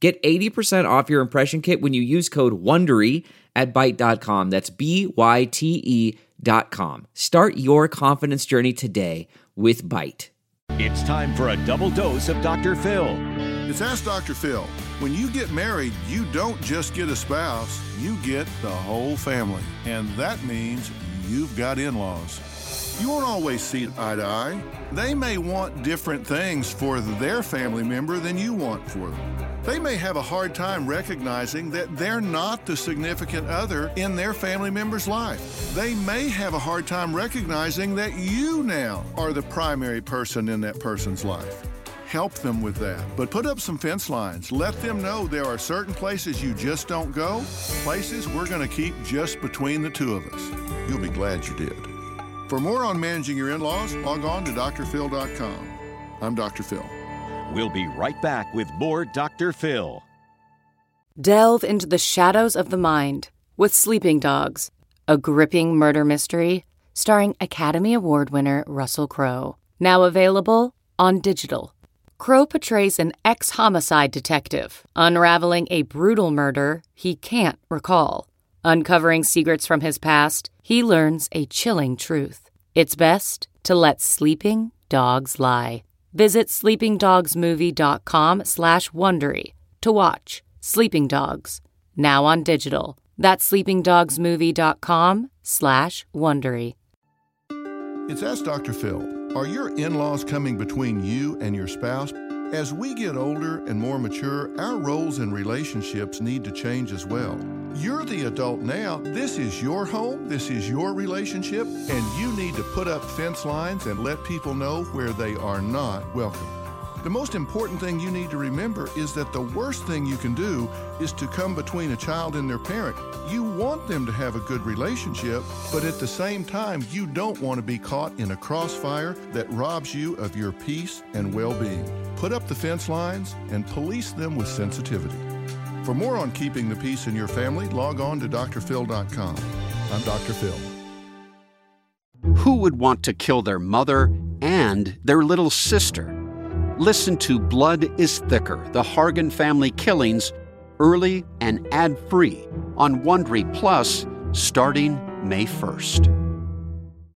Get 80% off your impression kit when you use code WONDERY at Byte.com. That's B-Y-T-E dot com. Start your confidence journey today with Byte. It's time for a double dose of Dr. Phil. It's Ask Dr. Phil. When you get married, you don't just get a spouse, you get the whole family. And that means you've got in laws. You won't always see eye to eye. They may want different things for their family member than you want for them. They may have a hard time recognizing that they're not the significant other in their family member's life. They may have a hard time recognizing that you now are the primary person in that person's life. Help them with that. But put up some fence lines. Let them know there are certain places you just don't go, places we're going to keep just between the two of us. You'll be glad you did. For more on managing your in laws, log on to drphil.com. I'm Dr. Phil. We'll be right back with more Dr. Phil. Delve into the shadows of the mind with Sleeping Dogs, a gripping murder mystery starring Academy Award winner Russell Crowe. Now available on digital. Crowe portrays an ex homicide detective unraveling a brutal murder he can't recall. Uncovering secrets from his past, he learns a chilling truth. It's best to let sleeping dogs lie. Visit sleepingdogsmovie.com slash Wondery to watch Sleeping Dogs, now on digital. That's sleepingdogsmovie.com slash Wondery. It's Ask Dr. Phil. Are your in laws coming between you and your spouse? As we get older and more mature, our roles and relationships need to change as well. You're the adult now. This is your home, this is your relationship, and you need to put up fence lines and let people know where they are not welcome. The most important thing you need to remember is that the worst thing you can do is to come between a child and their parent. You want them to have a good relationship, but at the same time, you don't want to be caught in a crossfire that robs you of your peace and well being. Put up the fence lines and police them with sensitivity. For more on keeping the peace in your family, log on to drphil.com. I'm Dr. Phil. Who would want to kill their mother and their little sister? Listen to Blood is Thicker The Hargan Family Killings early and ad free on Wondery Plus starting May 1st.